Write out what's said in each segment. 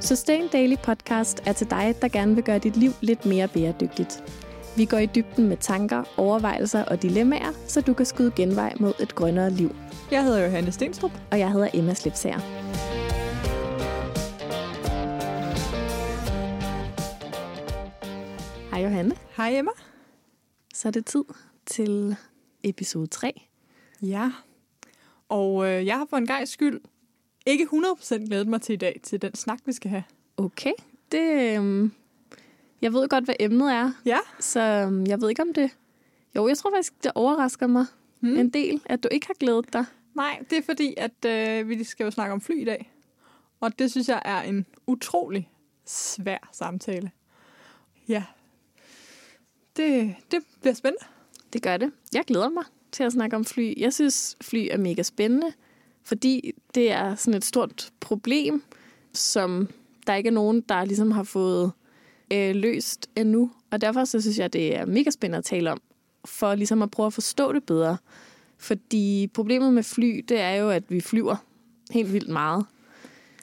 Sustain Daily Podcast er til dig, der gerne vil gøre dit liv lidt mere bæredygtigt. Vi går i dybden med tanker, overvejelser og dilemmaer, så du kan skyde genvej mod et grønnere liv. Jeg hedder Johanne Stenstrup. Og jeg hedder Emma Slipsager. Hej Johanne. Hej Emma. Så er det tid til episode 3. Ja, og øh, jeg har for en gang skyld ikke 100% glædet mig til i dag, til den snak, vi skal have. Okay, det... Øhm, jeg ved godt, hvad emnet er, Ja. så øhm, jeg ved ikke om det... Jo, jeg tror faktisk, det overrasker mig Hmm. en del, at du ikke har glædet dig. Nej, det er fordi, at øh, vi skal jo snakke om fly i dag. Og det synes jeg er en utrolig svær samtale. Ja. Det, det bliver spændende. Det gør det. Jeg glæder mig til at snakke om fly. Jeg synes, fly er mega spændende, fordi det er sådan et stort problem, som der ikke er nogen, der ligesom har fået øh, løst endnu. Og derfor så synes jeg, det er mega spændende at tale om, for ligesom at prøve at forstå det bedre. Fordi problemet med fly, det er jo, at vi flyver helt vildt meget.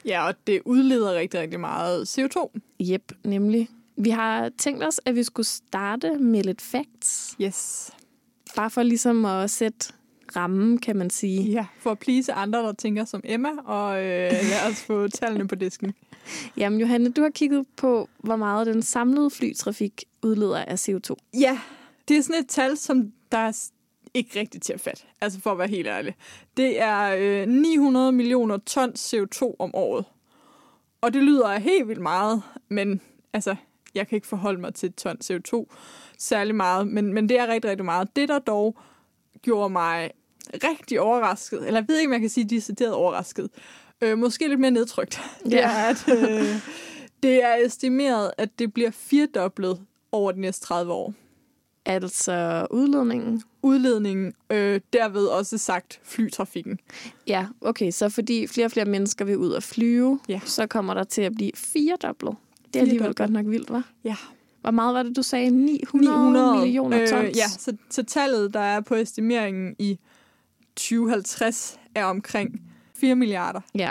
Ja, og det udleder rigtig, rigtig meget CO2. Jep, nemlig. Vi har tænkt os, at vi skulle starte med lidt facts. Yes. Bare for ligesom at sætte rammen, kan man sige. Ja, for at please andre, der tænker som Emma, og øh, lad os få tallene på disken. Jamen Johanne, du har kigget på, hvor meget den samlede flytrafik udleder af CO2. Ja, det er sådan et tal, som der er ikke rigtig til at fatte. Altså for at være helt ærlig. Det er øh, 900 millioner tons CO2 om året. Og det lyder helt vildt meget, men altså, jeg kan ikke forholde mig til et ton CO2 særlig meget, men, men det er rigtig, rigtig meget. Det, der dog gjorde mig rigtig overrasket, eller jeg ved ikke, om jeg kan sige decideret overrasket, øh, måske lidt mere nedtrykt, det Ja. er, at øh, det er estimeret, at det bliver firedoblet over de næste 30 år Altså udledningen. udledningen, øh, derved også sagt flytrafikken. Ja, okay, så fordi flere og flere mennesker vil ud og flyve, Ja. så kommer der til at blive firedoblet. Det er alligevel godt nok vildt, var. Ja. Hvor meget var det, du sagde? 900, 900 millioner tons? Øh, ja, så, så tallet, der er på estimeringen i 2050, er omkring 4 milliarder. ja.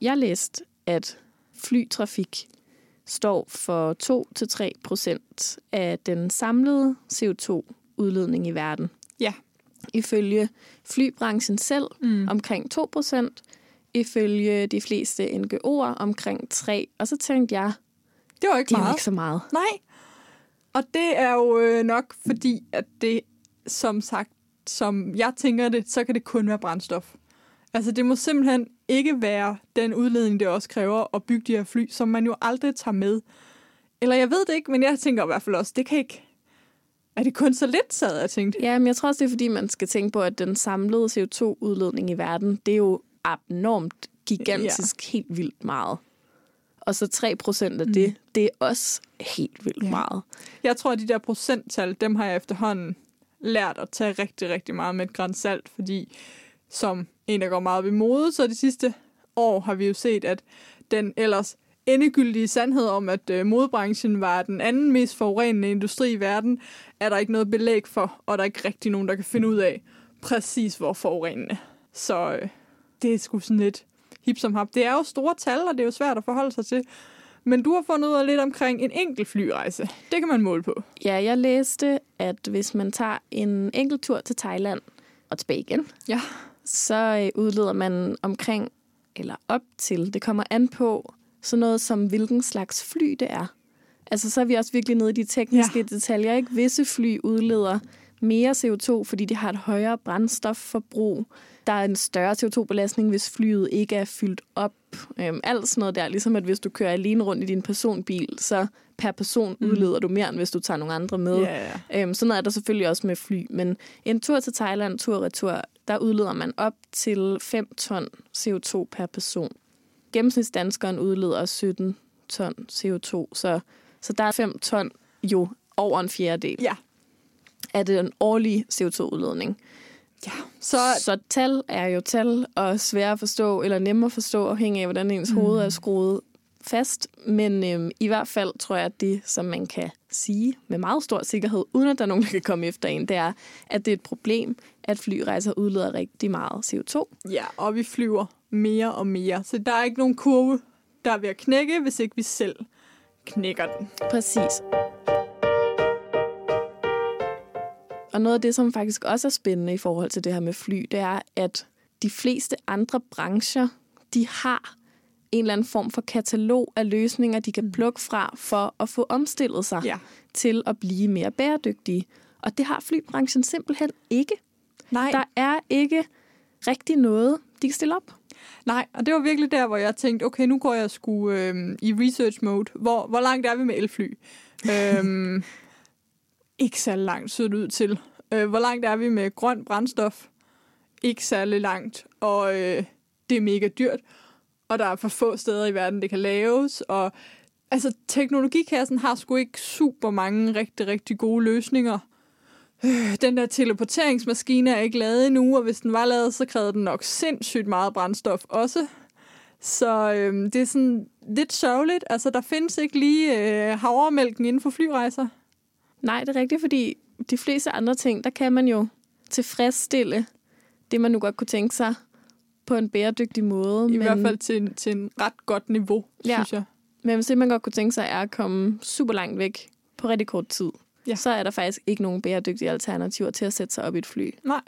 Jeg læste, at flytrafik står for 2-3 procent af den samlede CO2-udledning i verden. Ja. Ifølge flybranchen selv Mm. omkring 2 procent, ifølge de fleste NGO'er omkring 3. Og så tænkte jeg, Det var ikke det er jo meget. ikke så meget. Nej. Og det er jo øh, nok fordi, at det, som sagt, som jeg tænker det, så kan det kun være brændstof. Altså, det må simpelthen ikke være den udledning, det også kræver at bygge de her fly, som man jo aldrig tager med. Eller jeg ved det ikke, men jeg tænker i hvert fald også, det kan ikke... Er det kun så lidt, sad jeg tænkte? Ja, men jeg tror også, det er fordi, man skal tænke på, at den samlede CO2-udledning i verden, det er jo abnormt gigantisk ja. helt vildt meget. Og så 3 procent af det, mm. det er også helt vildt Ja. meget. Jeg tror, at de der procenttal, dem har jeg efterhånden lært at tage rigtig, rigtig meget med et græns salt, fordi som en, der går meget i mode, så de sidste år har vi jo set, at den ellers endegyldige sandhed om, at øh, modebranchen var den anden mest forurenende industri i verden, er der ikke noget belæg for, og der er ikke rigtig nogen, der kan finde ud af præcis, hvor forurenende. Så øh, det er sgu sådan lidt hip som hap. Det er jo store tal, og det er jo svært at forholde sig til. Men du har fundet ud af lidt omkring en enkelt flyrejse. Det kan man måle på. Ja, jeg læste, at hvis man tager en enkelt tur til Thailand og tilbage igen, Ja. så øh, udleder man omkring, eller op til, det kommer an på, sådan noget som hvilken slags fly det er. Altså så er vi også virkelig nede i de tekniske Ja. ja. detaljer. Ikke? Visse fly udleder mere CO2, fordi de har et højere brændstofforbrug. Der er en større CO2-belastning, hvis flyet ikke er fyldt op. Øhm, alt sådan noget der. Ligesom at hvis du kører alene rundt i din personbil, så per person Mm. udleder du mere, end hvis du tager nogle andre med. Ja, ja. Øhm, sådan noget er der selvfølgelig også med fly, men en tur til Thailand, tur og retur, der udleder man op til 5 ton CO2 per person. Gennemsnitsdanskeren udleder 17 ton CO2, så, så der er 5 ton jo over en fjerdedel Ja. af den årlige CO2-udledning. Ja. Så, Så tal er jo tal, og svære at forstå, eller nemme at forstå, afhængig af, hvordan ens mm. hoved er skruet fast. Men øhm, i hvert fald tror jeg, at det, som man kan sige med meget stor sikkerhed, uden at der er nogen, der kan komme efter en, det er, at det er et problem, at flyrejser udleder rigtig meget CO2. ja, og vi flyver mere og mere. Så der er ikke nogen kurve, der er ved at knække, hvis ikke vi selv knækker den. Præcis. Og noget af det, som faktisk også er spændende i forhold til det her med fly, det er, at de fleste andre brancher, de har en eller anden form for katalog af løsninger, de kan plukke fra for at få omstillet sig Ja. til at blive mere bæredygtige. Og det har flybranchen simpelthen ikke. Nej. Der er ikke rigtig noget, de kan stille op. Nej, og det var virkelig der, hvor jeg tænkte, okay, nu går jeg sgu øh, i research mode. Hvor, hvor langt er vi med elfly? øhm, ikke særlig langt, så det ud til. Øh, hvor langt er vi med grøn brændstof? Ikke særlig langt, og øh, det er mega dyrt. Og der er for få steder i verden, det kan laves. Og altså, teknologikassen har sgu ikke super mange rigtig, rigtig gode løsninger. Øh, Den der teleporteringsmaskine er ikke lavet endnu, og hvis den var lavet, så krævede den nok sindssygt meget brændstof også. Så øh, det er sådan lidt sørgeligt. Altså, der findes ikke lige øh, havremælken inden for flyrejser. Nej, det er rigtigt, fordi de fleste andre ting, der kan man jo tilfredsstille det, man nu godt kunne tænke sig på en bæredygtig måde. I men, hvert fald til, en- til en ret godt niveau, Ja. synes jeg. Men hvis det, man godt kunne tænke sig, er at komme super langt væk på rigtig kort tid, Ja. så er der faktisk ikke nogen bæredygtige alternativer til at sætte sig op i et fly. Nej,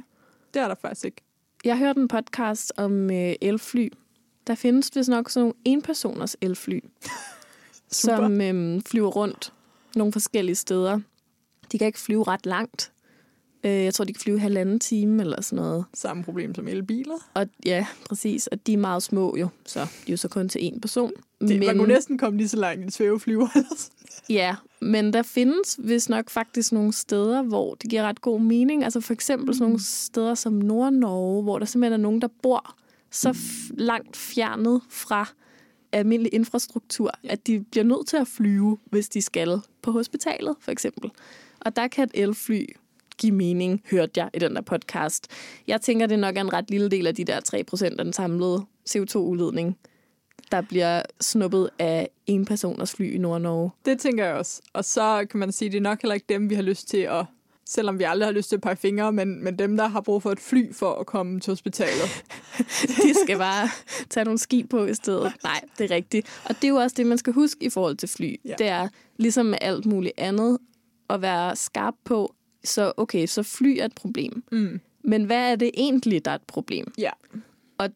det er der faktisk ikke. Jeg hørte en podcast om øh, elfly. Der findes vist nok sådan nogle enpersoners elfly, som øh, flyver rundt nogle forskellige steder. De kan ikke flyve ret langt. Øh, jeg tror, de kan flyve halvanden time eller sådan noget. Samme problem som elbiler. Og ja, præcis. Og de er meget små jo, så de er jo så kun til én person. Det, men... Man kunne næsten komme lige så langt i en svæveflyver. Ja, men der findes vist nok faktisk nogle steder, hvor det giver ret god mening. Altså for eksempel sådan nogle steder som Nord-Norge, hvor der simpelthen er nogen, der bor så f- langt fjernet fra almindelig infrastruktur, at de bliver nødt til at flyve, hvis de skal på hospitalet, for eksempel. Og der kan et elfly give mening, hørte jeg i den der podcast. Jeg tænker, det nok er en ret lille del af de der 3% af den samlede CO2-udledning, der bliver snuppet af en personers fly i Nord-Norge. Det tænker jeg også. Og så kan man sige, det er nok heller ikke dem, vi har lyst til at... Selvom vi aldrig har lyst til at pege fingre, men, men dem, der har brug for et fly for at komme til hospitalet. De skal bare tage nogle ski på i stedet. Nej, det er rigtigt. Og det er jo også det, man skal huske i forhold til fly. Ja. Det er ligesom med alt muligt andet at være skarp på. Så okay, så fly er et problem. Mm. Men hvad er det egentlig, der er et problem? Ja. Og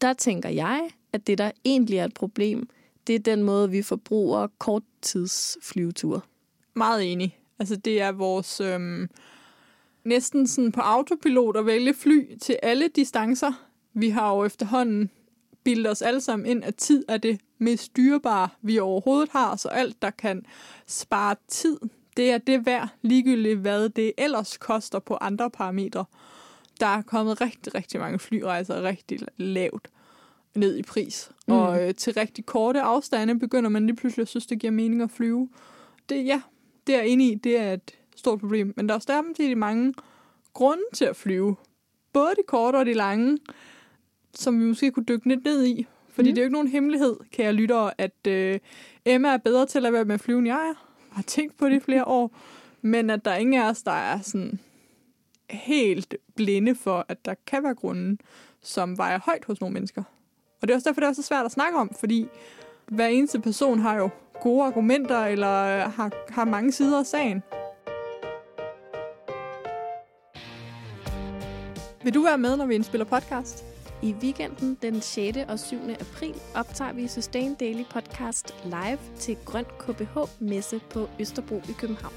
der tænker jeg, at det, der egentlig er et problem, det er den måde, vi forbruger korttidsflyveture. Meget enig. Altså, det er vores øhm, næsten sådan på autopilot at vælge fly til alle distancer. Vi har jo efterhånden bildet os alle sammen ind, at tid er det mest dyrebare, vi overhovedet har. Så alt, der kan spare tid, det er det værd, ligegyldigt hvad det ellers koster på andre parametre. Der er kommet rigtig, rigtig mange flyrejser rigtig lavt ned i pris. Mm. Og øh, til rigtig korte afstande begynder man lige pludselig at synes, det giver mening at flyve. Det, ja, det er enig i, det er et stort problem. Men der er stadig mange grunde til at flyve. Både de korte og de lange, som vi måske kunne dykke lidt ned i. Fordi mm. det er jo ikke nogen hemmelighed, kære lyttere, at øh, Emma er bedre til at være med at flyve, end jeg er. Jeg har tænkt på det i flere år. Men at der er ingen af os, der er sådan helt blinde for, at der kan være grunde, som vejer højt hos nogle mennesker. Og det er også derfor, det er så svært at snakke om, fordi hver eneste person har jo gode argumenter, eller øh, har, har mange sider af sagen. Vil du være med, når vi indspiller podcast? I weekenden den 6. og 7. april optager vi Sustain Daily Podcast live til Grøn KBH Messe på Østerbro i København.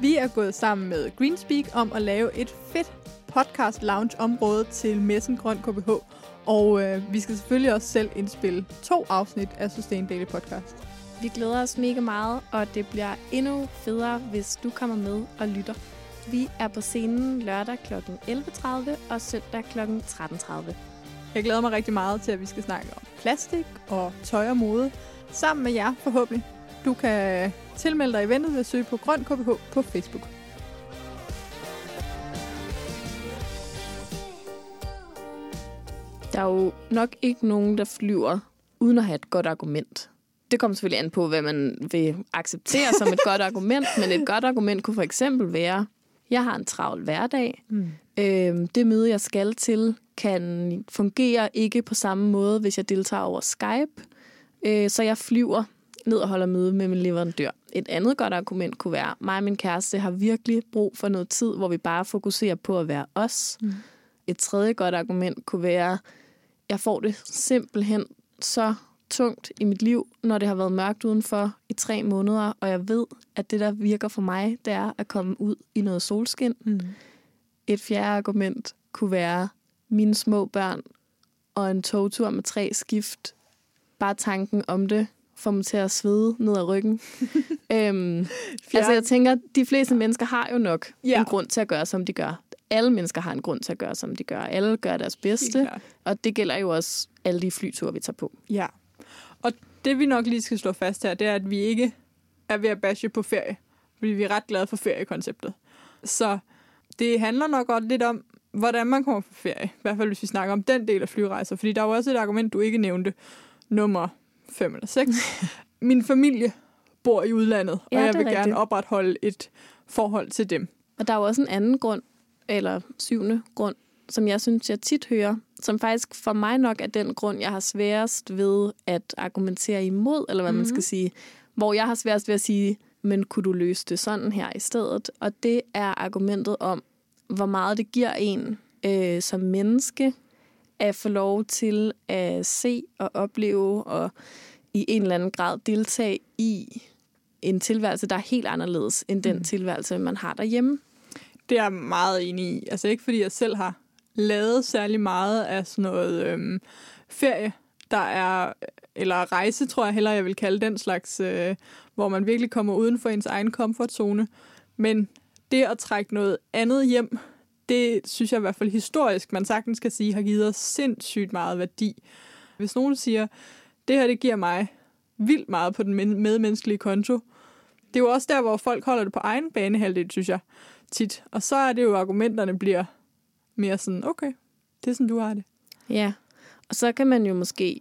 Vi er gået sammen med Greenspeak om at lave et fedt podcast lounge område til Messen Grøn KBH. Og øh, vi skal selvfølgelig også selv indspille to afsnit af Sustain Daily Podcast. Vi glæder os mega meget, og det bliver endnu federe, hvis du kommer med og lytter. Vi er på scenen lørdag kl. 11.30 og søndag kl. 13.30. Jeg glæder mig rigtig meget til, at vi skal snakke om plastik og tøj og mode sammen med jer forhåbentlig. Du kan tilmelde dig eventet ved at søge på Grøn KBH på Facebook. Der er jo nok ikke nogen, der flyver uden at have et godt argument. Det kommer selvfølgelig an på, hvad man vil acceptere som et godt argument, men et godt argument kunne for eksempel være, jeg har en travl hverdag. Mm. Øhm, det møde, jeg skal til, kan fungere ikke på samme måde, hvis jeg deltager over Skype. Øh, så jeg flyver ned og holder møde med min leverandør. Et andet godt argument kunne være, mig og min kæreste har virkelig brug for noget tid, hvor vi bare fokuserer på at være os. Mm. Et tredje godt argument kunne være, jeg får det simpelthen så tungt i mit liv, når det har været mørkt udenfor i tre måneder, og jeg ved, at det, der virker for mig, det er at komme ud i noget solskin. Mm. Et fjerde argument kunne være mine små børn og en togtur med tre skift. Bare tanken om det får mig til at svede ned ad ryggen. øhm, altså jeg tænker, de fleste mennesker har jo nok ja. en grund til at gøre, som de gør. Alle mennesker har en grund til at gøre, som de gør. Alle gør deres bedste, og det gælder jo også alle de flyture, vi tager på. Ja, og det vi nok lige skal slå fast her, det er, at vi ikke er ved at bashe på ferie. Fordi vi er ret glade for feriekonceptet. Så det handler nok godt lidt om, hvordan man kommer på ferie. I hvert fald, hvis vi snakker om den del af flyrejser. Fordi der er jo også et argument, du ikke nævnte. Nummer 5 eller 6. Min familie bor i udlandet, ja, og jeg vil rigtigt. gerne opretholde et forhold til dem. Og der er jo også en anden grund, eller syvende grund, som jeg synes, jeg tit hører, som faktisk for mig nok er den grund, jeg har sværest ved at argumentere imod, eller hvad mm-hmm. man skal mhm. sige. Hvor jeg har sværest ved at sige, men kunne du løse det sådan her i stedet? Og det er argumentet om, hvor meget det giver en øh, som menneske at få lov til at se og opleve og i en eller anden grad deltage i en tilværelse, der er helt anderledes end den mm. tilværelse, man har derhjemme. Det er jeg meget enig i. Altså ikke fordi jeg selv har lavet særlig meget af sådan noget øhm, ferie, der er, eller rejse, tror jeg heller, jeg vil kalde den slags, øh, hvor man virkelig kommer uden for ens egen komfortzone. Men det at trække noget andet hjem, det synes jeg i hvert fald historisk, man sagtens kan sige, har givet os sindssygt meget værdi. Hvis nogen siger, det her det giver mig vildt meget på den medmenneskelige konto, det er jo også der, hvor folk holder det på egen banehalvdel, synes jeg, tit. Og så er det jo, argumenterne bliver mere sådan, okay, det er sådan, du har det. Ja, og så kan man jo måske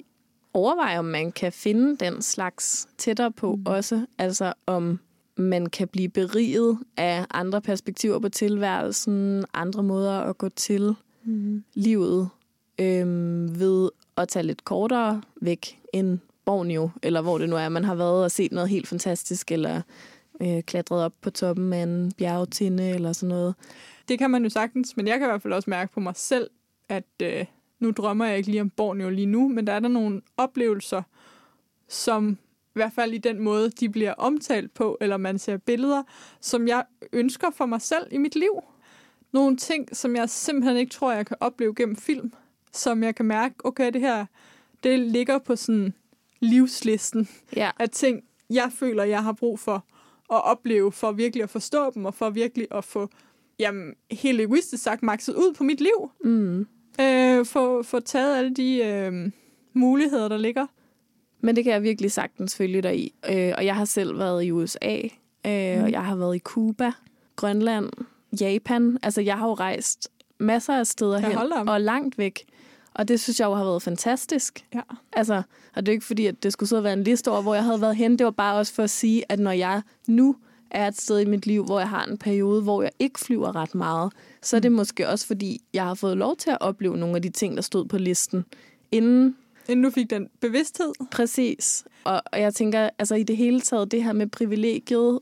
overveje, om man kan finde den slags tættere på mm. også. Altså om man kan blive beriget af andre perspektiver på tilværelsen, andre måder at gå til mm. livet øhm, ved at tage lidt kortere væk end Borneo, eller hvor det nu er, man har været og set noget helt fantastisk, eller øh, klatret op på toppen af en bjergtinde, eller sådan noget. Det kan man jo sagtens, men jeg kan i hvert fald også mærke på mig selv, at øh, nu drømmer jeg ikke lige om Borneo lige nu, men der er der nogle oplevelser, som i hvert fald i den måde, de bliver omtalt på, eller man ser billeder, som jeg ønsker for mig selv i mit liv. Nogle ting, som jeg simpelthen ikke tror, jeg kan opleve gennem film, som jeg kan mærke, okay, det her, det ligger på sådan livslisten ja. af ting, jeg føler, jeg har brug for at opleve, for virkelig at forstå dem, og for virkelig at få, jamen, helt egoistisk sagt, makset ud på mit liv. Mm. Øh, få, få taget alle de øh, muligheder, der ligger. Men det kan jeg virkelig sagtens følge dig i. Øh, og jeg har selv været i USA, øh, mm. og jeg har været i Cuba, Grønland, Japan. Altså, jeg har jo rejst masser af steder hen, og langt væk. Og det synes jeg jo har været fantastisk. Ja. Altså, og det er ikke fordi, at det skulle så være en liste over, hvor jeg havde været hen. Det var bare også for at sige, at når jeg nu er et sted i mit liv, hvor jeg har en periode, hvor jeg ikke flyver ret meget, så er det mm. måske også fordi, jeg har fået lov til at opleve nogle af de ting, der stod på listen, inden Inden du fik den bevidsthed? Præcis. Og, og jeg tænker, altså i det hele taget, det her med privilegiet,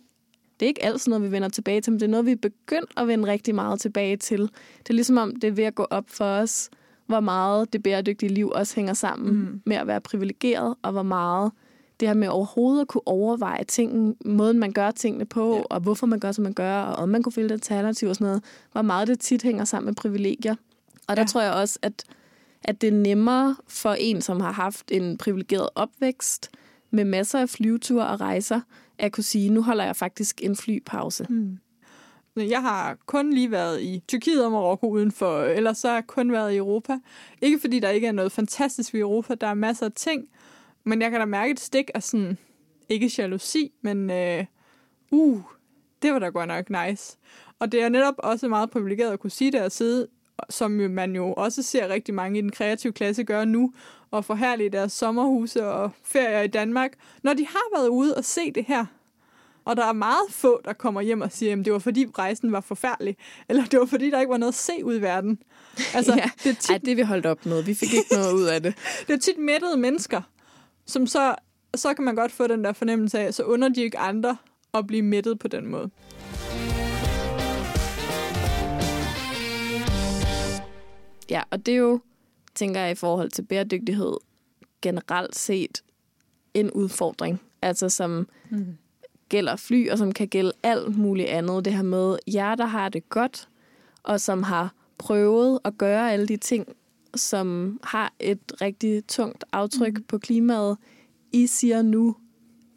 det er ikke altid noget, vi vender tilbage til, men det er noget, vi er begyndt at vende rigtig meget tilbage til. Det er ligesom om, det er ved at gå op for os, hvor meget det bæredygtige liv også hænger sammen mm. med at være privilegeret, og hvor meget det her med overhovedet at kunne overveje ting, måden man gør tingene på, ja. og hvorfor man gør, som man gør, og om man kunne finde et alternativ og sådan noget, hvor meget det tit hænger sammen med privilegier. Og der ja. tror jeg også, at, at det er nemmere for en, som har haft en privilegeret opvækst, med masser af flyveture og rejser, at kunne sige, nu holder jeg faktisk en flypause. Mm. Jeg har kun lige været i Tyrkiet og Marokko udenfor, øh, ellers så har jeg kun været i Europa. Ikke fordi der ikke er noget fantastisk i Europa, der er masser af ting, men jeg kan da mærke et stik af sådan, ikke jalousi, men uh, uh, det var da godt nok nice. Og det er netop også meget privilegeret at kunne sige det og sidde, som man jo også ser rigtig mange i den kreative klasse gøre nu, og forhærlige deres sommerhuse og ferier i Danmark, når de har været ude og se det her. Og der er meget få, der kommer hjem og siger, at det var fordi rejsen var forfærdelig, eller det var fordi, der ikke var noget at se ud i verden. Altså, ja. det, er tit... Ej, det vi holdt op med. Vi fik ikke noget ud af det. det er tit mættede mennesker, som så så kan man godt få den der fornemmelse af, så under de ikke andre at blive mættet på den måde. Ja, og det er jo, tænker jeg, i forhold til bæredygtighed generelt set en udfordring. Altså som mm. Gælder fly, og som kan gælde alt muligt andet. Det her med jer, der har det godt, og som har prøvet at gøre alle de ting, som har et rigtig tungt aftryk mm. på klimaet. I siger nu,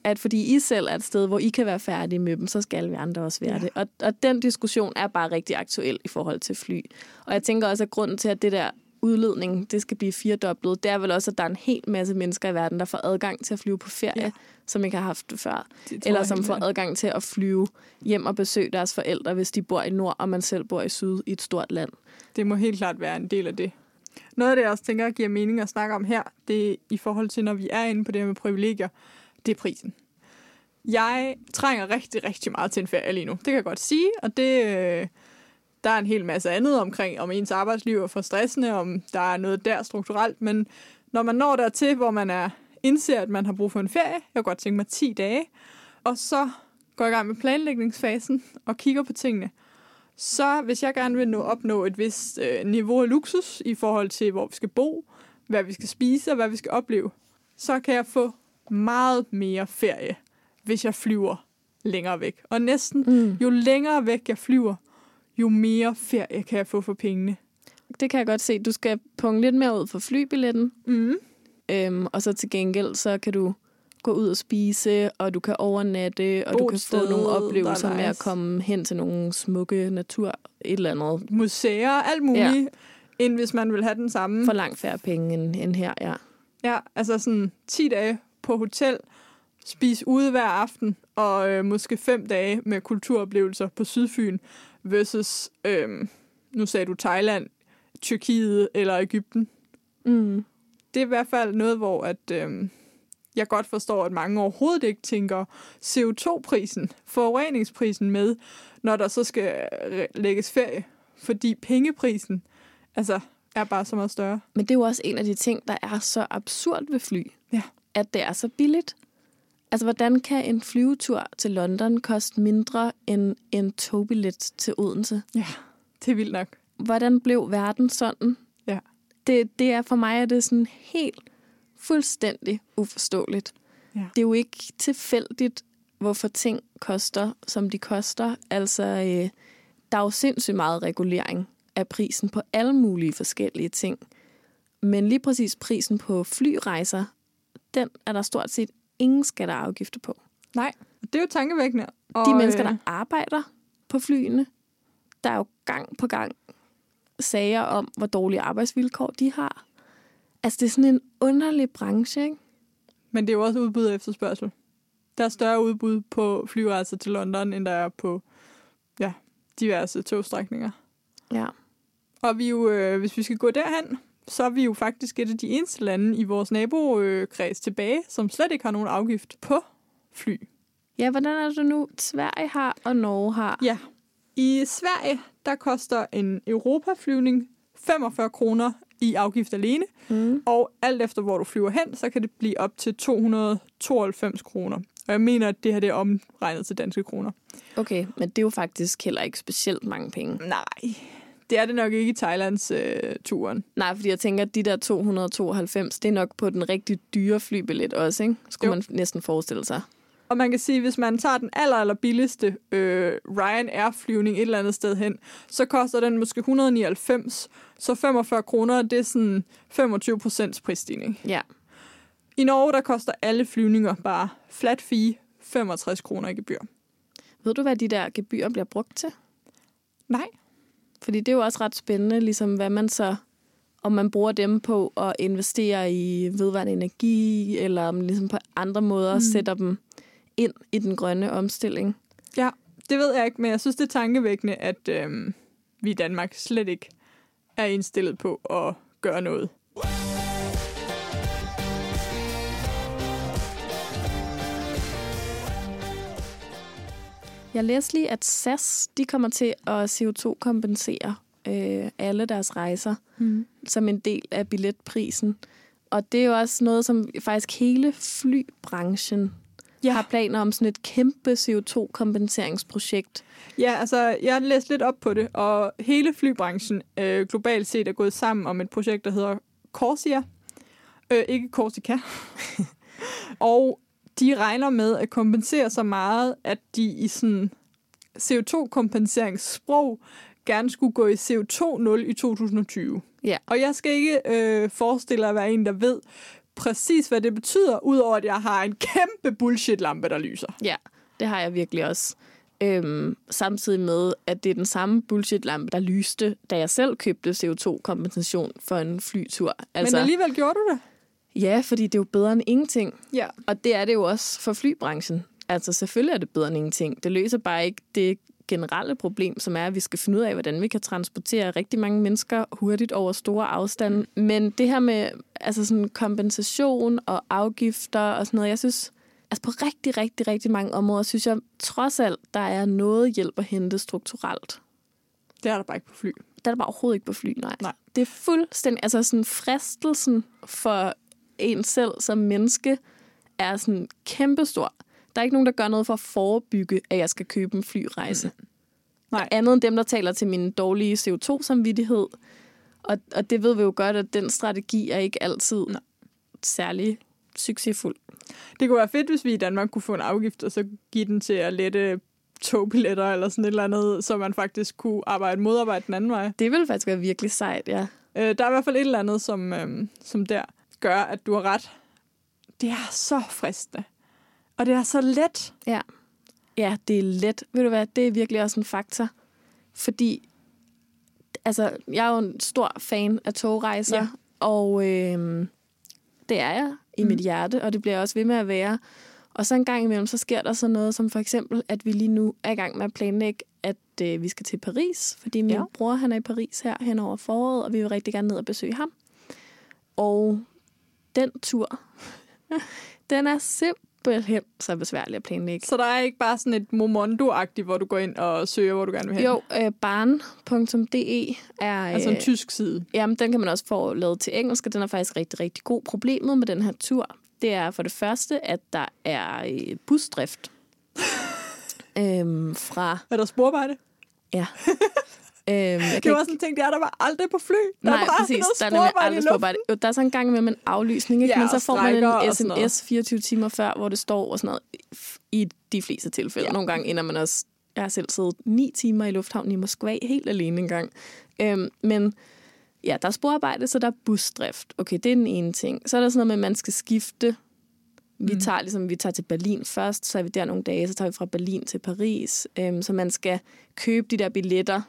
at fordi I selv er et sted, hvor I kan være færdige med dem, så skal vi andre også være ja. det. Og, og den diskussion er bare rigtig aktuel i forhold til fly. Og jeg tænker også, at grunden til, at det der udledning, det skal blive firedoblet, det er vel også, at der er en hel masse mennesker i verden, der får adgang til at flyve på ferie, ja. som ikke har haft det før. Det eller som får adgang til at flyve hjem og besøge deres forældre, hvis de bor i nord, og man selv bor i syd i et stort land. Det må helt klart være en del af det. Noget af det, jeg også tænker, giver mening at snakke om her, det er i forhold til, når vi er inde på det med privilegier, det er prisen. Jeg trænger rigtig, rigtig meget til en ferie lige nu. Det kan jeg godt sige, og det, øh, der er en hel masse andet omkring, om ens arbejdsliv er for stressende, om der er noget der strukturelt, men når man når dertil, hvor man er indser, at man har brug for en ferie, jeg kan godt tænke mig 10 dage, og så går jeg i gang med planlægningsfasen og kigger på tingene, så hvis jeg gerne vil nå opnå et vist øh, niveau af luksus i forhold til, hvor vi skal bo, hvad vi skal spise og hvad vi skal opleve, så kan jeg få meget mere ferie, hvis jeg flyver længere væk. Og næsten mm. jo længere væk jeg flyver, jo mere ferie kan jeg få for pengene. Det kan jeg godt se. Du skal punge lidt mere ud for flybilletten. Mm. Øhm, og så til gengæld, så kan du gå ud og spise, og du kan overnatte, og Bo du kan få nogle oplevelser med at komme hen til nogle smukke natur, et eller andet. Museer, alt muligt, ja. end hvis man vil have den samme. For langt færre penge end, end her, ja. Ja, altså sådan 10 dage på hotel, spise ude hver aften, og øh, måske fem dage med kulturoplevelser på Sydfyn, versus, øh, nu sagde du Thailand, Tyrkiet eller Ægypten. Mm. Det er i hvert fald noget, hvor at, øh, jeg godt forstår, at mange overhovedet ikke tænker CO2-prisen, forureningsprisen med, når der så skal lægges ferie. Fordi pengeprisen altså, er bare så meget større. Men det er jo også en af de ting, der er så absurd ved fly. Ja. At det er så billigt. Altså, hvordan kan en flyvetur til London koste mindre end en togbillet til Odense? Ja, det er vildt nok. Hvordan blev verden sådan? Ja. Det, det er for mig er det sådan helt fuldstændig uforståeligt. Ja. Det er jo ikke tilfældigt, hvorfor ting koster, som de koster. Altså, øh, der er jo sindssygt meget regulering af prisen på alle mulige forskellige ting. Men lige præcis prisen på flyrejser, den er der stort set ingen skatter og afgifter på. Nej, det er jo tankevækkende. Og de mennesker, der øh, arbejder på flyene, der er jo gang på gang sager om, hvor dårlige arbejdsvilkår de har. Altså, det er sådan en underlig branche, ikke? Men det er jo også udbud og efterspørgsel. Der er større udbud på flyrejser til London, end der er på ja, diverse togstrækninger. Ja. Og vi jo, øh, hvis vi skal gå derhen, så er vi jo faktisk et af de eneste lande i vores nabokreds tilbage, som slet ikke har nogen afgift på fly. Ja, hvordan er det nu, Sverige har og Norge har? Ja, i Sverige, der koster en Europaflyvning 45 kroner i afgift alene, mm. og alt efter hvor du flyver hen, så kan det blive op til 292 kroner. Og jeg mener, at det her det er omregnet til danske kroner. Okay, men det er jo faktisk heller ikke specielt mange penge. Nej, det er det nok ikke i Thailands øh, turen. Nej, fordi jeg tænker, at de der 292, det er nok på den rigtig dyre flybillet også, ikke? Skulle jo. man næsten forestille sig. Og man kan sige, hvis man tager den aller, aller billigste øh, Ryanair-flyvning et eller andet sted hen, så koster den måske 199, så 45 kroner, det er sådan 25 procents prisstigning. Ja. I Norge, der koster alle flyvninger bare flat fee 65 kroner i gebyr. Ved du, hvad de der gebyrer bliver brugt til? Nej. Fordi det er jo også ret spændende, ligesom hvad man så, om man bruger dem på at investere i vedvarende energi, eller om ligesom på andre måder mm. sætter dem ind i den grønne omstilling. Ja, det ved jeg ikke, men jeg synes, det er tankevækkende, at øhm, vi i Danmark slet ikke er indstillet på at gøre noget. Jeg læste lige, at SAS de kommer til at CO2-kompensere øh, alle deres rejser mm. som en del af billetprisen. Og det er jo også noget, som faktisk hele flybranchen ja. har planer om sådan et kæmpe CO2-kompenseringsprojekt. Ja, altså, jeg har læst lidt op på det, og hele flybranchen øh, globalt set er gået sammen om et projekt, der hedder Corsia. Øh, ikke Corsica. og de regner med at kompensere så meget, at de i sådan CO2-kompenseringssprog gerne skulle gå i CO2-0 i 2020. Ja. Og jeg skal ikke øh, forestille at være en, der ved præcis, hvad det betyder, udover at jeg har en kæmpe bullshit-lampe, der lyser. Ja, det har jeg virkelig også. Øhm, samtidig med, at det er den samme bullshit-lampe, der lyste, da jeg selv købte CO2-kompensation for en flytur. Altså, Men alligevel gjorde du det? Ja, fordi det er jo bedre end ingenting. Ja. Og det er det jo også for flybranchen. Altså selvfølgelig er det bedre end ingenting. Det løser bare ikke det generelle problem, som er, at vi skal finde ud af, hvordan vi kan transportere rigtig mange mennesker hurtigt over store afstande. Men det her med altså sådan kompensation og afgifter og sådan noget, jeg synes, altså på rigtig, rigtig, rigtig mange områder, synes jeg trods alt, der er noget hjælp at hente strukturelt. Det er der bare ikke på fly. Det er der bare overhovedet ikke på fly, nej. nej. Det er fuldstændig, altså sådan fristelsen for en selv som menneske er sådan kæmpestor. Der er ikke nogen, der gør noget for at forebygge, at jeg skal købe en flyrejse. Mm. Nej. Andet end dem, der taler til min dårlige CO2-samvittighed. Og, og det ved vi jo godt, at den strategi er ikke altid Nej. særlig succesfuld. Det kunne være fedt, hvis vi i Danmark kunne få en afgift, og så give den til at lette togbilletter eller sådan et eller andet, så man faktisk kunne arbejde modarbejde den anden vej. Det ville faktisk være virkelig sejt, ja. Øh, der er i hvert fald et eller andet, som, øh, som der gør, at du har ret. Det er så fristende. Og det er så let. Ja. Ja, det er let. Ved du hvad, det er virkelig også en faktor. Fordi, altså, jeg er jo en stor fan af togrejser, ja. og øh, det er jeg i mm. mit hjerte, og det bliver jeg også ved med at være. Og så en gang imellem, så sker der så noget som for eksempel, at vi lige nu er i gang med at planlægge, at øh, vi skal til Paris, fordi min ja. bror han er i Paris her hen over foråret, og vi vil rigtig gerne ned og besøge ham. Og den tur, den er simpelthen så besværlig at planlægge. Så der er ikke bare sådan et Momondo-agtigt, hvor du går ind og søger, hvor du gerne vil hen? Jo, øh, barn.de er... Altså en øh, tysk side? Jamen, den kan man også få lavet til engelsk, og den er faktisk rigtig, rigtig god. Problemet med den her tur, det er for det første, at der er øh, busdrift. øhm, fra... Er der sporvejde? Ja. Øhm, jeg det var sådan en ting, der er der var aldrig på fly. Der Nej, er præcis. Der er aldrig sporvejde. Jo, der er så en gang med en aflysning, ikke? Ja, men så får man en sms 24 timer før, hvor det står og sådan noget i de fleste tilfælde. Ja. Nogle gange ender man også... Jeg har selv siddet ni timer i lufthavnen i Moskva helt alene en gang. Øhm, men ja, der er sporarbejde, så der er busdrift. Okay, det er den ene ting. Så er der sådan noget med, at man skal skifte. Vi mm. tager ligesom, vi tager til Berlin først, så er vi der nogle dage, så tager vi fra Berlin til Paris. Øhm, så man skal købe de der billetter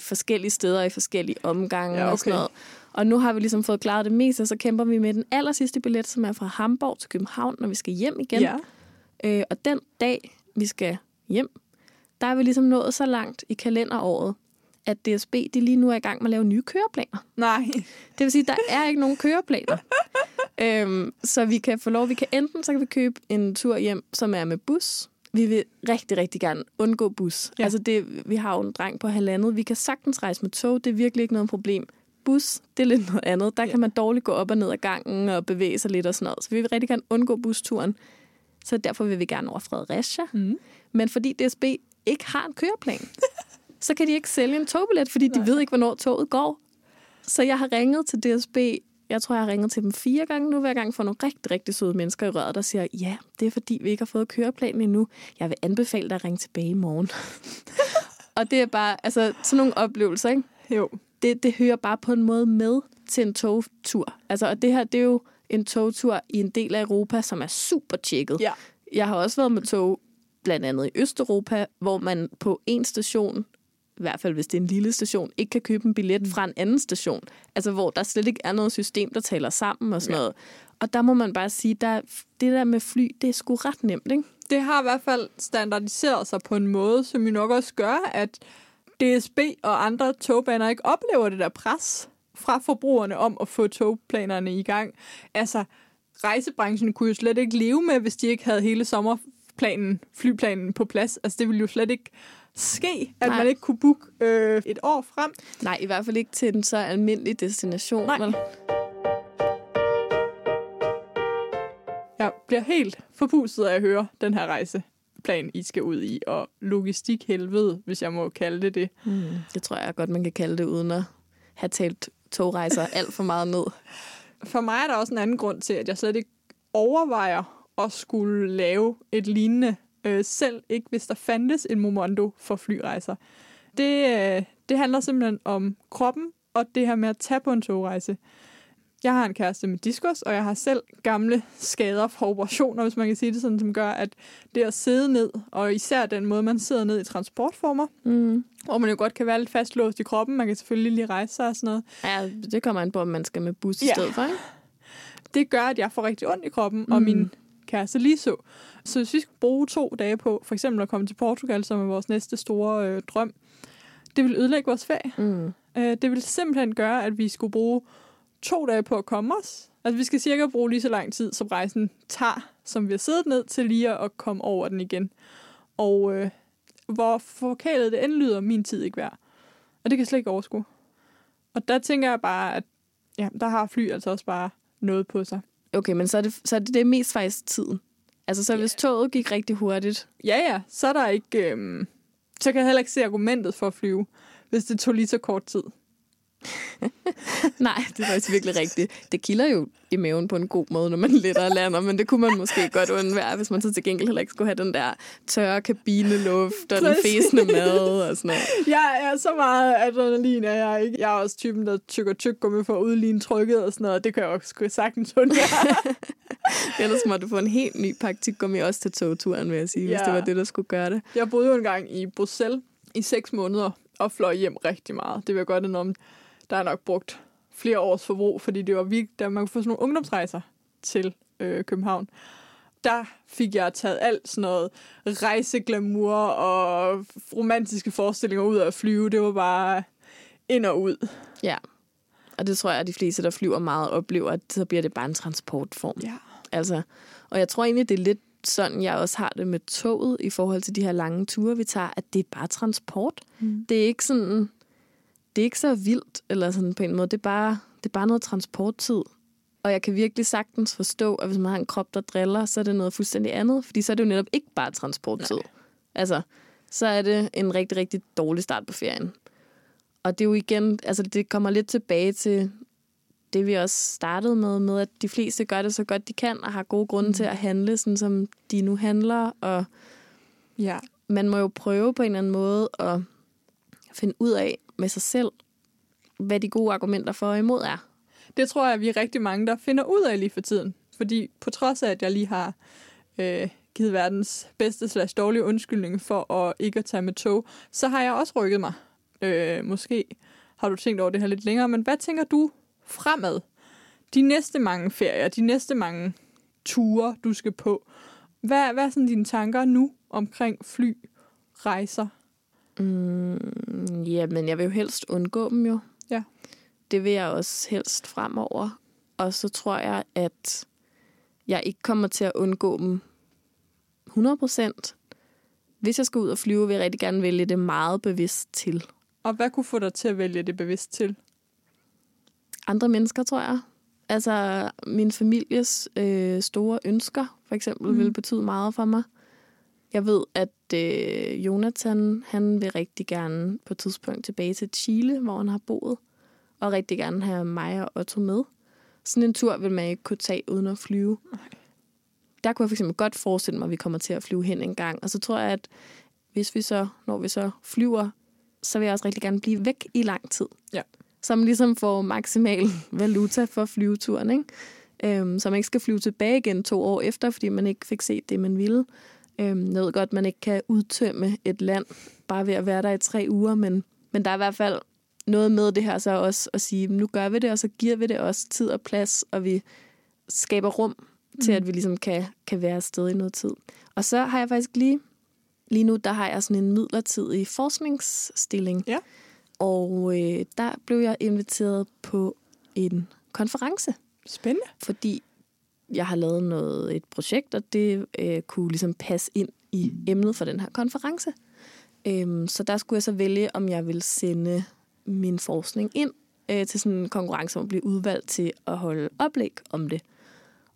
forskellige steder i forskellige omgange ja, okay. og sådan noget. Og nu har vi ligesom fået klaret det meste, og så kæmper vi med den aller sidste billet, som er fra Hamburg til København, når vi skal hjem igen. Ja. Øh, og den dag, vi skal hjem, der er vi ligesom nået så langt i kalenderåret, at DSB de lige nu er i gang med at lave nye køreplaner. Nej. Det vil sige, at der er ikke nogen køreplaner. øhm, så vi kan få lov, vi kan enten så kan vi købe en tur hjem, som er med bus, vi vil rigtig, rigtig gerne undgå bus. Ja. Altså det, vi har jo en dreng på halvandet. Vi kan sagtens rejse med tog. Det er virkelig ikke noget problem. Bus, det er lidt noget andet. Der ja. kan man dårligt gå op og ned ad gangen og bevæge sig lidt og sådan noget. Så vi vil rigtig gerne undgå busturen. Så derfor vil vi gerne over Fredericia. Mm. Men fordi DSB ikke har en køreplan, så kan de ikke sælge en togbillet, fordi Nej. de ved ikke, hvornår toget går. Så jeg har ringet til DSB jeg tror, jeg har ringet til dem fire gange nu, hver gang for nogle rigtig, rigtig søde mennesker i røret, der siger, ja, det er fordi, vi ikke har fået køreplanen endnu. Jeg vil anbefale dig at ringe tilbage i morgen. og det er bare, altså, sådan nogle oplevelser, ikke? Jo. Det, det hører bare på en måde med til en togtur. Altså, og det her, det er jo en togtur i en del af Europa, som er super tjekket. Ja. Jeg har også været med tog blandt andet i Østeuropa, hvor man på en station i hvert fald hvis det er en lille station, ikke kan købe en billet fra en anden station. Altså hvor der slet ikke er noget system, der taler sammen og sådan ja. noget. Og der må man bare sige, der, det der med fly, det er sgu ret nemt, ikke? Det har i hvert fald standardiseret sig på en måde, som jo nok også gør, at DSB og andre togbaner ikke oplever det der pres fra forbrugerne om at få togplanerne i gang. Altså, rejsebranchen kunne jo slet ikke leve med, hvis de ikke havde hele sommerplanen, flyplanen på plads. Altså, det ville jo slet ikke ske, at Nej. man ikke kunne booke øh, et år frem. Nej, i hvert fald ikke til en så almindelig destination. Nej. Vel? bliver helt forpustet af at høre den her rejseplan, I skal ud i, og logistik helvede, hvis jeg må kalde det det. Mm. Det tror jeg godt, man kan kalde det, uden at have talt togrejser alt for meget ned. For mig er der også en anden grund til, at jeg slet ikke overvejer at skulle lave et lignende øh, selv, ikke hvis der fandtes en Momondo for flyrejser. Det, øh, det handler simpelthen om kroppen og det her med at tage på en togrejse. Jeg har en kæreste med diskus, og jeg har selv gamle skader fra operationer, hvis man kan sige det sådan, som gør, at det at sidde ned, og især den måde, man sidder ned i transportformer, Mm. hvor man jo godt kan være lidt fastlåst i kroppen, man kan selvfølgelig lige rejse sig og sådan noget, Ja, det kommer an på, om man skal med bus i Ja. stedet for, ikke? det gør, at jeg får rigtig ondt i kroppen, mm. og min kæreste lige så. Så hvis vi skal bruge to dage på, for eksempel at komme til Portugal, som er vores næste store øh, drøm, det vil ødelægge vores ferie. Mm. Øh, det vil simpelthen gøre, at vi skulle bruge to dage på at komme os. Altså vi skal cirka bruge lige så lang tid, som rejsen tager, som vi har siddet ned til lige at komme over den igen. Og øh, hvor forkælet det end lyder, min tid ikke værd. Og det kan jeg slet ikke overskue. Og der tænker jeg bare, at ja, der har fly altså også bare noget på sig. Okay, men så er, det, så er det, det mest faktisk tiden. Altså, så hvis toget gik rigtig hurtigt, Ja, ja, så er der ikke... Øhm, så kan jeg heller ikke se argumentet for at flyve, hvis det tog lige så kort tid. Nej, det er faktisk virkelig rigtigt. Det kilder jo i maven på en god måde, når man lettere lander, men det kunne man måske godt undvære, hvis man så til gengæld heller ikke skulle have den der tørre kabineluft og den fæsende mad og sådan noget. Jeg er så meget adrenalin, er jeg ikke. Jeg er også typen, der tykker tyk med for at udligne trykket og sådan noget. Det kan jeg også sagtens undvære. Ellers må du få en helt ny praktikgummi også til togturen, vil jeg sige, ja. hvis det var det, der skulle gøre det. jeg boede jo engang i Bruxelles i seks måneder og fløj hjem rigtig meget. Det vil jeg godt indrømme. Der er nok brugt flere års forbrug, fordi det var virkelig, da man kunne få sådan nogle ungdomsrejser til øh, København. Der fik jeg taget alt sådan noget rejseglamour og romantiske forestillinger ud af at flyve. Det var bare ind og ud. Ja. Og det tror jeg, at de fleste, der flyver meget, oplever, at så bliver det bare en transportform. Ja. Altså, og jeg tror egentlig, det er lidt sådan, jeg også har det med toget i forhold til de her lange ture, vi tager, at det er bare transport. Mm. Det er ikke sådan, det er ikke så vildt, eller sådan på en måde. Det er bare, det er bare noget transporttid. Og jeg kan virkelig sagtens forstå, at hvis man har en krop, der driller, så er det noget fuldstændig andet. Fordi så er det jo netop ikke bare transporttid. Nej. Altså, så er det en rigtig, rigtig dårlig start på ferien. Og det er jo igen, altså det kommer lidt tilbage til det, vi også startede med, med at de fleste gør det så godt, de kan, og har gode grunde mm. til at handle, sådan som de nu handler. Og Ja. man må jo prøve på en eller anden måde at finde ud af med sig selv, hvad de gode argumenter for og imod er. Det tror jeg, vi er rigtig mange, der finder ud af lige for tiden. Fordi på trods af, at jeg lige har øh, givet verdens bedste slags dårlige undskyldning for at ikke at tage med tog, så har jeg også rykket mig. Øh, måske har du tænkt over det her lidt længere, men hvad tænker du fremad? De næste mange ferier, de næste mange ture, du skal på. Hvad, hvad er sådan dine tanker nu omkring fly, rejser? Mm, ja, men jeg vil jo helst undgå dem jo. Ja. Det vil jeg også helst fremover. Og så tror jeg, at jeg ikke kommer til at undgå dem 100 procent. Hvis jeg skal ud og flyve, vil jeg rigtig gerne vælge det meget bevidst til. Og hvad kunne få dig til at vælge det bevidst til? Andre mennesker, tror jeg. Altså, min families øh, store ønsker, for eksempel, Mm. mm. vil betyde meget for mig. Jeg ved, at øh, Jonathan, han vil rigtig gerne på et tidspunkt tilbage til Chile, hvor han har boet, og rigtig gerne have mig og Otto med. Sådan en tur vil man ikke kunne tage uden at flyve. Nej. Der kunne jeg for eksempel godt forestille mig, at vi kommer til at flyve hen en gang. Og så tror jeg, at hvis vi så, når vi så flyver, så vil jeg også rigtig gerne blive væk i lang tid. Ja. Så man ligesom får maksimal valuta for flyveturen, ikke? Øhm, så man ikke skal flyve tilbage igen to år efter, fordi man ikke fik set det, man ville. Øhm, jeg ved godt, man ikke kan udtømme et land bare ved at være der i tre uger, men, men der er i hvert fald noget med det her så også at sige, nu gør vi det, og så giver vi det også tid og plads, og vi skaber rum til, Mm. at vi ligesom kan, kan være afsted i noget tid. Og så har jeg faktisk lige, lige nu, der har jeg sådan en midlertidig forskningsstilling. Ja. Og øh, der blev jeg inviteret på en konference, Spændende. fordi jeg har lavet noget, et projekt, og det øh, kunne ligesom passe ind i emnet for den her konference. Øhm, så der skulle jeg så vælge, om jeg ville sende min forskning ind øh, til sådan en konkurrence, om at blive udvalgt til at holde oplæg om det.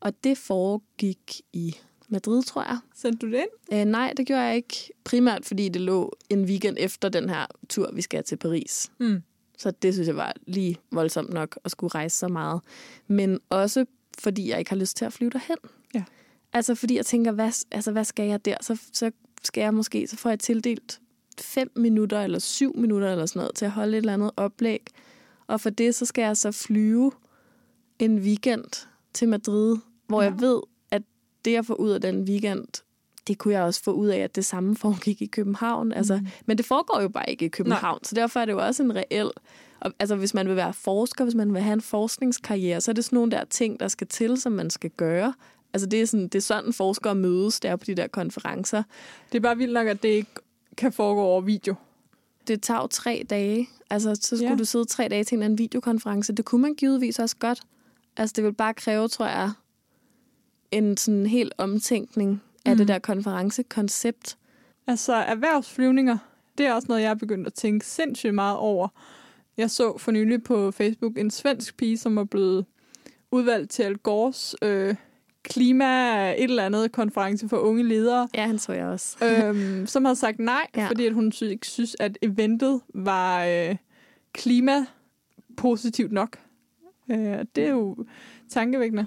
Og det foregik i Madrid, tror jeg. Sendte du det ind? Øh, nej, det gjorde jeg ikke. Primært fordi det lå en weekend efter den her tur, vi skal til Paris. Mm. Så det synes jeg var lige voldsomt nok at skulle rejse så meget. Men også fordi jeg ikke har lyst til at flyve derhen. Ja. Altså fordi jeg tænker, hvad, altså, hvad skal jeg der? Så, så skal jeg måske, så får jeg tildelt fem minutter eller syv minutter eller sådan noget til at holde et eller andet oplæg. Og for det, så skal jeg så flyve en weekend til Madrid, hvor Ja. jeg ved, at det, jeg får ud af den weekend, det kunne jeg også få ud af, at det samme foregik i København. Altså, Mm. Men det foregår jo bare ikke i København, Nej. så derfor er det jo også en reel... Og, altså, hvis man vil være forsker, hvis man vil have en forskningskarriere, så er det sådan nogle der ting, der skal til, som man skal gøre. Altså, det er sådan, det er sådan forskere mødes der på de der konferencer. Det er bare vildt nok, at det ikke kan foregå over video. Det tager jo tre dage. Altså, så skulle Ja. du sidde tre dage til en eller anden videokonference. Det kunne man givetvis også godt. Altså, det vil bare kræve, tror jeg, en sådan helt omtænkning af Mm. det der konferencekoncept. Altså erhvervsflyvninger, det er også noget, jeg er begyndt at tænke sindssygt meget over. Jeg så for nylig på Facebook en svensk pige, som var blevet udvalgt til Al Gores øh, klima et eller andet konference for unge ledere, Ja, han så jeg også. øhm, som havde sagt nej, ja. Fordi at hun sy- ikke synes, at eventet var øh, klimapositivt nok. Øh, det er jo tankevækkende.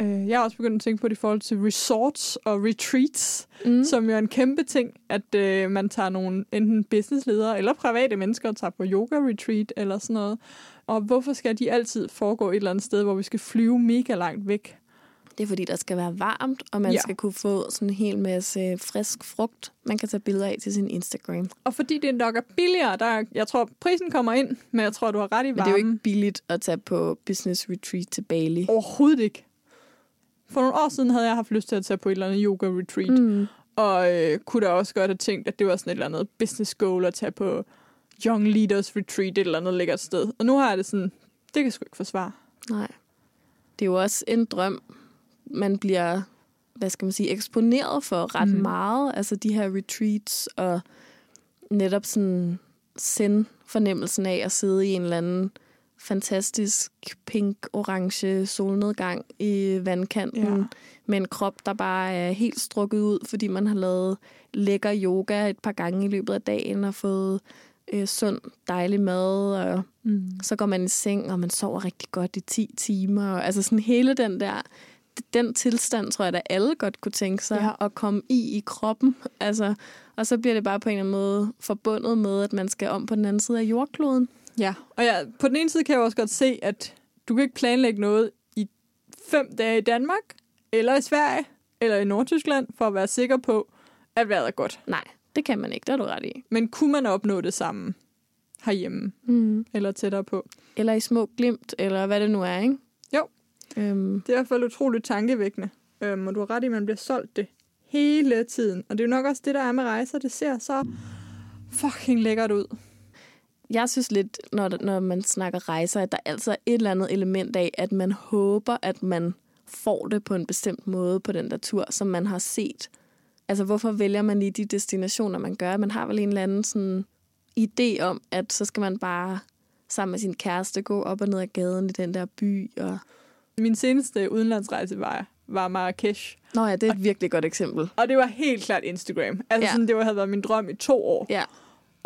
Øh, Jeg har også begyndt at tænke på det i forhold til resorts og retreats, Mm. som jo er en kæmpe ting, at øh, man tager nogle enten businessledere eller private mennesker og tager på yoga-retreat eller sådan noget. Og hvorfor skal de altid foregå et eller andet sted, hvor vi skal flyve mega langt væk? Det er fordi, der skal være varmt, og man Ja. skal kunne få sådan en hel masse frisk frugt, man kan tage billeder af til sin Instagram. Og fordi det nok er billigere, der, jeg tror, prisen kommer ind, men jeg tror, du har ret i Men varmen. det er jo ikke billigt at tage på business retreat til Bali. Overhovedet ikke. For nogle år siden havde jeg haft lyst til at tage på et eller andet yoga-retreat, mm. Og øh, kunne da også godt have tænkt, at det var sådan et eller andet business goal at tage på Young Leaders Retreat et eller andet lækkert sted. Og nu har jeg det sådan, det kan jeg sgu ikke forsvare. Nej. Det er jo også en drøm, man bliver, hvad skal man sige, eksponeret for ret mm. meget. Altså de her retreats og netop sådan send fornemmelsen af at sidde i en eller anden fantastisk pink-orange solnedgang i vandkanten Ja. med en krop, der bare er helt strukket ud, fordi man har lavet lækker yoga et par gange i løbet af dagen og fået øh, sund, dejlig mad og Mm. så går man i seng, og man sover rigtig godt i 10 timer. Og, altså sådan hele den der, den tilstand, tror jeg, at alle godt kunne tænke sig ja. at komme i i kroppen. Altså, og så bliver det bare på en eller anden måde forbundet med, at man skal om på den anden side af jordkloden. Ja, og ja, på den ene side kan jeg også godt se, at du kan ikke planlægge noget i fem dage i Danmark, eller i Sverige, eller i Nordtyskland, for at være sikker på, at vejret er godt. Nej, det kan man ikke, det har du ret i. Men kunne man opnå det samme herhjemme, Mm. eller tættere på? Eller i små glimt, eller hvad det nu er, ikke? Jo. Øhm, Det er i hvert fald utroligt tankevækkende. Øhm, og du har ret i, at man bliver solgt det hele tiden. Og det er jo nok også det, der er med rejser. Det ser så fucking lækkert ud. jeg synes lidt, når, når man snakker rejser, at der altså er et eller andet element af, at man håber, at man får det på en bestemt måde på den der tur, som man har set. Altså, hvorfor vælger man lige de destinationer, man gør? Man har vel en eller anden sådan idé om, at så skal man bare sammen med sin kæreste gå op og ned ad gaden i den der by. Og... Min seneste udenlandsrejse var, var Marrakesh. Nå ja, det er et virkelig godt eksempel. Og det var helt klart Instagram. Altså Ja. sådan, det var- havde været min drøm i to år. Ja,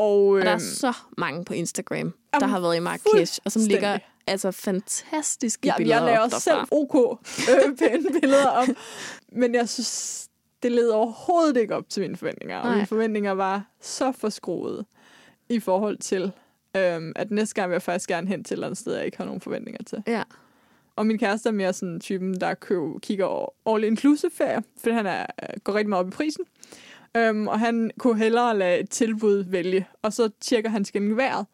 Og, og der er øhm, så mange på Instagram, der Jamen, har været i Marrakesh, og som ligger altså fantastiske Ja, billeder jeg lagde op derfra. selv OK øh, pæne billeder op. Men jeg synes, det led overhovedet ikke op til mine forventninger. Og Nej. mine forventninger var så forskruet i forhold til, øhm, at næste gang vil jeg faktisk gerne hen til et eller andet sted, jeg ikke har nogen forventninger til. Ja. Og min kæreste er mere sådan typen, der køber, kigger all inclusive ferie, for han er, går rigtig meget op i prisen. Øhm, og han kunne hellere lade et tilbud vælge, og så tjekker han skænding vejret.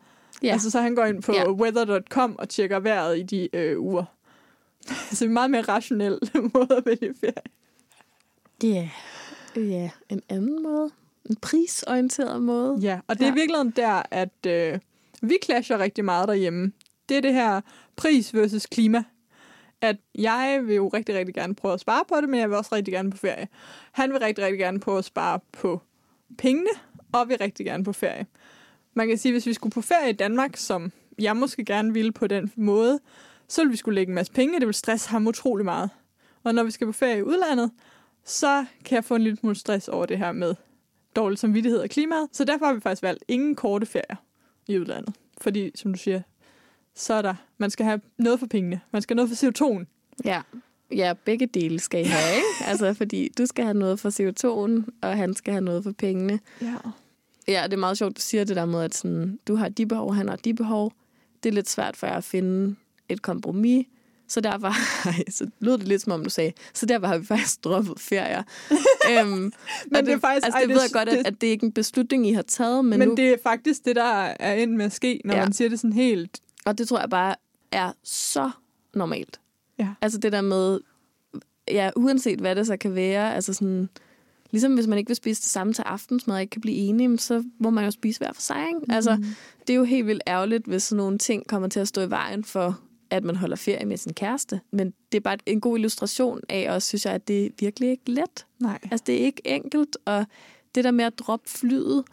Ja. Altså, så han går ind på Ja. weather.com og tjekker vejret i de øh, uger. så det er en meget mere rationel måde at vælge ferie. Ja, ja, en anden måde. En prisorienteret måde. Ja, og det er Ja. i virkeligheden der, at øh, vi clasher rigtig meget derhjemme. Det er det her pris versus klima. At jeg vil jo rigtig, rigtig gerne prøve at spare på det, men jeg vil også rigtig gerne på ferie. Han vil rigtig, rigtig gerne prøve at spare på pengene, og vil rigtig gerne på ferie. Man kan sige, at hvis vi skulle på ferie i Danmark, som jeg måske gerne ville på den måde, så vil vi skulle lægge en masse penge, og det vil stresse ham utrolig meget. Og når vi skal på ferie i udlandet, så kan jeg få en lille smule stress over det her med dårlig samvittighed og klimaet. Så derfor har vi faktisk valgt ingen korte ferier i udlandet. Fordi, som du siger, så er der, man skal have noget for pengene. Man skal have noget for CO2'en. Ja. Ja, begge dele skal I have, ikke? altså, fordi du skal have noget for CO2'en, og han skal have noget for pengene. Ja. Ja, det er meget sjovt, du siger det der med, at sådan, du har de behov, han har de behov. Det er lidt svært for jer at finde et kompromis. Så derfor, så lød det lidt som om du sagde, så derfor har vi faktisk droppet ferier. øhm, men det er faktisk- altså, ej, det, det- ved jeg godt, at, det- at det er ikke en beslutning, I har taget, men, Men nu, det er faktisk det, der er endt med at ske, når ja. man siger det sådan helt... og det tror jeg bare er så normalt. Ja. Altså det der med, ja, uanset hvad det så kan være, altså sådan, ligesom hvis man ikke vil spise det samme til aftensmad og ikke kan blive enige, så må man jo spise hver for sig, ikke? Altså, det er jo helt vildt ærgerligt, hvis sådan nogle ting kommer til at stå i vejen for, at man holder ferie med sin kæreste. Men det er bare en god illustration af, og synes jeg, at det er virkelig ikke let. Nej. Altså, det er ikke enkelt, og det der med at droppe flyet,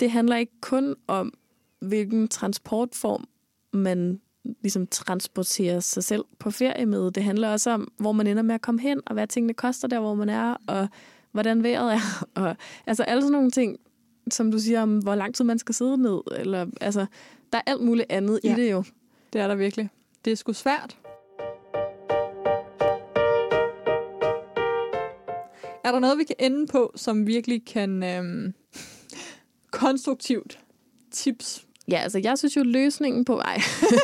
det handler ikke kun om, hvilken transportform man ligesom transporterer sig selv på ferie med. Det handler også om, hvor man ender med at komme hen, og hvad tingene koster der, hvor man er, og hvordan vejret er. Og, altså alle sådan nogle ting, som du siger om, hvor lang tid man skal sidde ned. Eller, altså, der er alt muligt andet ja. I det jo. Det er der virkelig. Det er sgu svært. Er der noget, vi kan ende på, som virkelig kan øhm, konstruktivt tips? Ja, altså jeg synes jo løsningen på vej,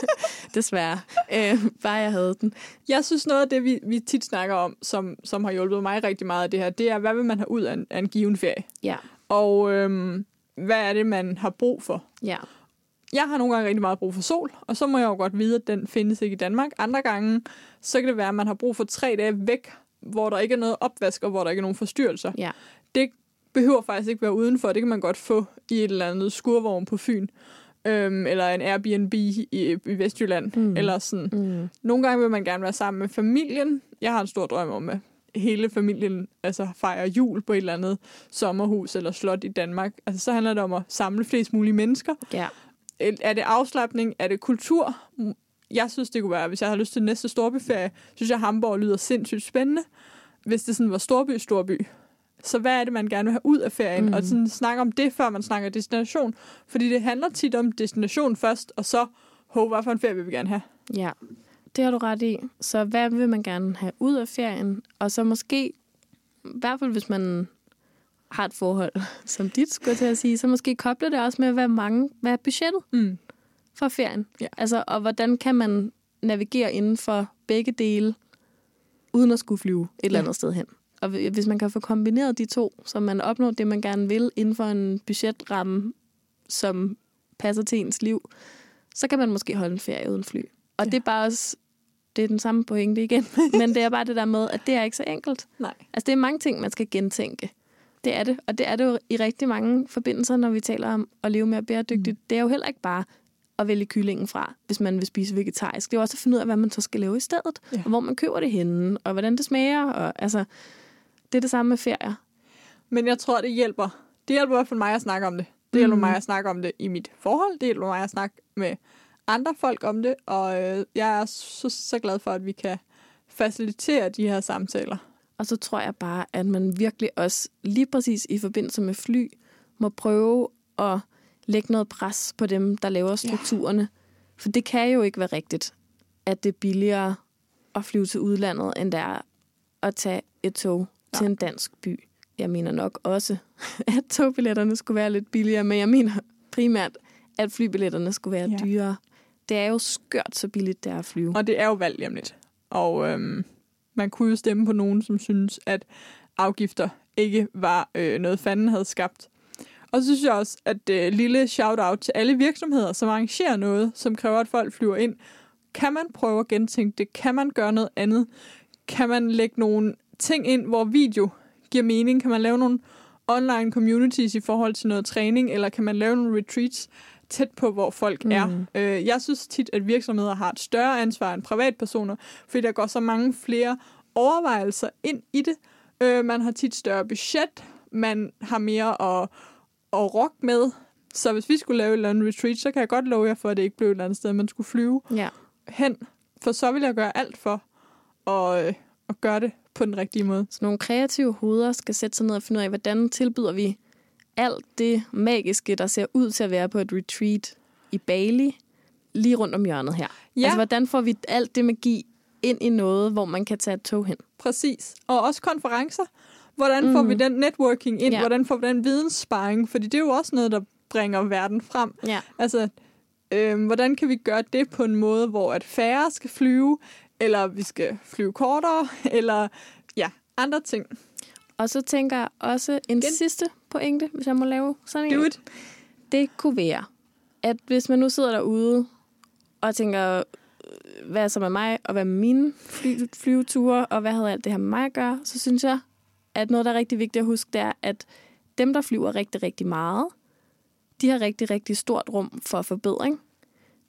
desværre, øh, bare jeg havde den. Jeg synes noget af det, vi, vi tit snakker om, som, som har hjulpet mig rigtig meget af det her, det er, hvad vil man have ud af en, af en given ferie? Ja, Og øhm, hvad er det, man har brug for? ja. Jeg har nogle gange rigtig meget brug for sol, og så må jeg jo godt vide, at den findes ikke i Danmark. Andre gange, så kan det være, at man har brug for tre dage væk, hvor der ikke er noget opvask, og hvor der ikke er nogen forstyrrelser. Ja. Det behøver faktisk ikke være udenfor. Det kan man godt få i et eller andet skurvogn på Fyn. Øhm, eller en Airbnb i, i Vestjylland. Mm. Eller sådan. Mm. Nogle gange vil man gerne være sammen med familien. Jeg har en stor drøm om, at hele familien altså, fejrer jul på et eller andet sommerhus eller slot i Danmark. Altså, så handler det om at samle flest mulige mennesker. Ja. Er det afslappning? Er det kultur? Jeg synes, det kunne være, hvis jeg har lyst til næste storbyferie, synes jeg, Hamburg lyder sindssygt spændende. Hvis det sådan var storby, storby. Så hvad er det, man gerne vil have ud af ferien? Mm. Og sådan snakke om det, før man snakker destination. Fordi det handler tit om destination først, og så, hov, hvad for en ferie vil vi gerne have? Ja, det har du ret i. Så hvad vil man gerne have ud af ferien? Og så måske, i hvert fald hvis man har et forhold som dit, skulle jeg til at sige, så måske koble det også med, hvad, mange, hvad er budgettet Mm. for ferien? Ja. Altså, og hvordan kan man navigere inden for begge dele, uden at skulle flyve et eller Ja. andet sted hen? Og hvi- hvis man kan få kombineret de to, så man opnår det, man gerne vil, inden for en budgetramme, som passer til ens liv, så kan man måske holde en ferie uden fly. Og Ja. det er bare også, det er den samme pointe igen, men det er bare det der med, at det er ikke så enkelt. Nej. Altså, det er mange ting, man skal gentænke. Det er det, og det er det jo i rigtig mange forbindelser, når vi taler om at leve mere bæredygtigt. Mm. Det er jo heller ikke bare at vælge kyllingen fra, hvis man vil spise vegetarisk. Det er jo også at finde ud af, hvad man så skal lave i stedet, Ja. og hvor man køber det henne, og hvordan det smager. Og, altså, det er det samme med ferier. Men jeg tror, det hjælper. Det hjælper i hvert fald mig at snakke om det. Det hjælper Mhm. mig at snakke om det i mit forhold. Det hjælper mig at snakke med andre folk om det. Og øh, jeg er så, så glad for, at vi kan facilitere de her samtaler. Og så tror jeg bare, at man virkelig også, lige præcis i forbindelse med fly, må prøve at lægge noget pres på dem, der laver strukturerne. Ja. For det kan jo ikke være rigtigt, at det er billigere at flyve til udlandet, end det er at tage et tog ja. til en dansk by. Jeg mener nok også, at togbilletterne skulle være lidt billigere, men jeg mener primært, at flybilletterne skulle være Ja. dyrere. Det er jo skørt så billigt, det er at flyve. Og det er jo valg lige om lidt. Og øhm, man kunne jo stemme på nogen, som synes, at afgifter ikke var øh, noget, fanden havde skabt. Og så synes jeg også, at øh, lille shout-out til alle virksomheder, som arrangerer noget, som kræver, at folk flyver ind. Kan man prøve at gentænke det? Kan man gøre noget andet? Kan man lægge nogle ting ind, hvor video giver mening? Kan man lave nogle online communities i forhold til noget træning? Eller kan man lave nogle retreats tæt på, hvor folk mm. er? Øh, jeg synes tit, at virksomheder har et større ansvar end privatpersoner, fordi der går så mange flere overvejelser ind i det. Øh, man har tit større budget, man har mere at, at rock med. Så hvis vi skulle lave et eller andet retreat, så kan jeg godt love jer for, at det ikke blev et eller andet sted, man skulle flyve Ja. hen. For så vil jeg gøre alt for at, øh, at gøre det på den rigtige måde. Så nogle kreative hoveder skal sætte sig ned og finde ud af, hvordan tilbyder vi alt det magiske, der ser ud til at være på et retreat i Bali, lige rundt om hjørnet her. Ja. Altså, hvordan får vi alt det magi ind i noget, hvor man kan tage et tog hen? Præcis. Og også konferencer. Hvordan får Mhm. vi den networking ind? Ja. Hvordan får vi den videnssparing? Fordi det er jo også noget, der bringer verden frem. Ja. Altså, øh, hvordan kan vi gøre det på en måde, hvor at færre skal flyve, eller vi skal flyve kortere, eller ja, andre ting. Og så tænker jeg også en Igen. sidste pointe, hvis jeg må lave sådan en. It. Det kunne være, at hvis man nu sidder derude og tænker, øh, hvad så med mig, og hvad med mine fly, flyveture, og hvad havde alt det her med mig at gøre, så synes jeg, at noget, der er rigtig vigtigt at huske, det er, at dem, der flyver rigtig, rigtig meget, de har rigtig, rigtig stort rum for forbedring.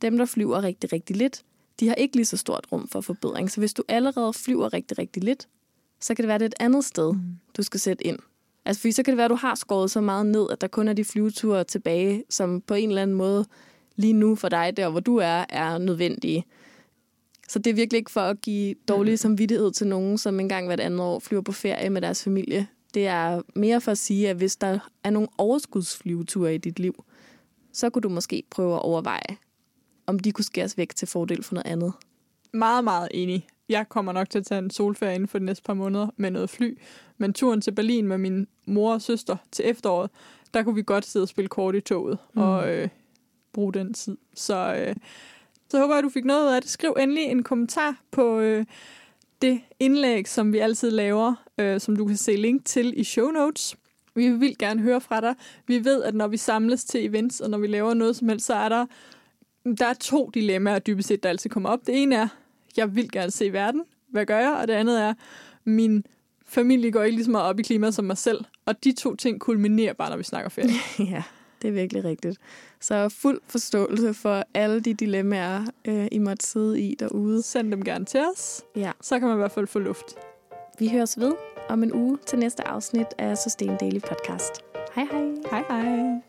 Dem, der flyver rigtig, rigtig lidt, de har ikke lige så stort rum for forbedring. Så hvis du allerede flyver rigtig, rigtig lidt, så kan det være, det er et andet sted, du skal sætte ind. Altså, fordi så kan det være, at du har skåret så meget ned, at der kun er de flyveture tilbage, som på en eller anden måde lige nu for dig, der hvor du er, er nødvendige. Så det er virkelig ikke for at give dårlig samvittighed til nogen, som engang hvert andet år flyver på ferie med deres familie. Det er mere for at sige, at hvis der er nogle overskudsflyveture i dit liv, så kunne du måske prøve at overveje, om de kunne skæres væk til fordel for noget andet. Meget, meget enig. Jeg kommer nok til at tage en solferie inden for de næste par måneder med noget fly. Men turen til Berlin med min mor og søster til efteråret, der kunne vi godt sidde og spille kort i toget mm. og øh, bruge den tid. Så, øh, så håber jeg, du fik noget ud af det. Skriv endelig en kommentar på øh, det indlæg, som vi altid laver, øh, som du kan se link til i show notes. Vi vil gerne høre fra dig. Vi ved, at når vi samles til events, og når vi laver noget som helst, så er der, der er to dilemmaer dybest set, der altid kommer op. Det ene er, jeg vil gerne se verden. Hvad gør jeg? Og det andet er, min familie går ikke lige så meget op i klima som mig selv. Og de to ting kulminerer bare, når vi snakker ferie. Ja, det er virkelig rigtigt. Så fuld forståelse for alle de dilemmaer, øh, I måtte sidde i derude. Send dem gerne til os. Ja. Så kan man i hvert fald få luft. Vi høres ved om en uge til næste afsnit af Sustain Daily Podcast. Hej hej. Hej hej.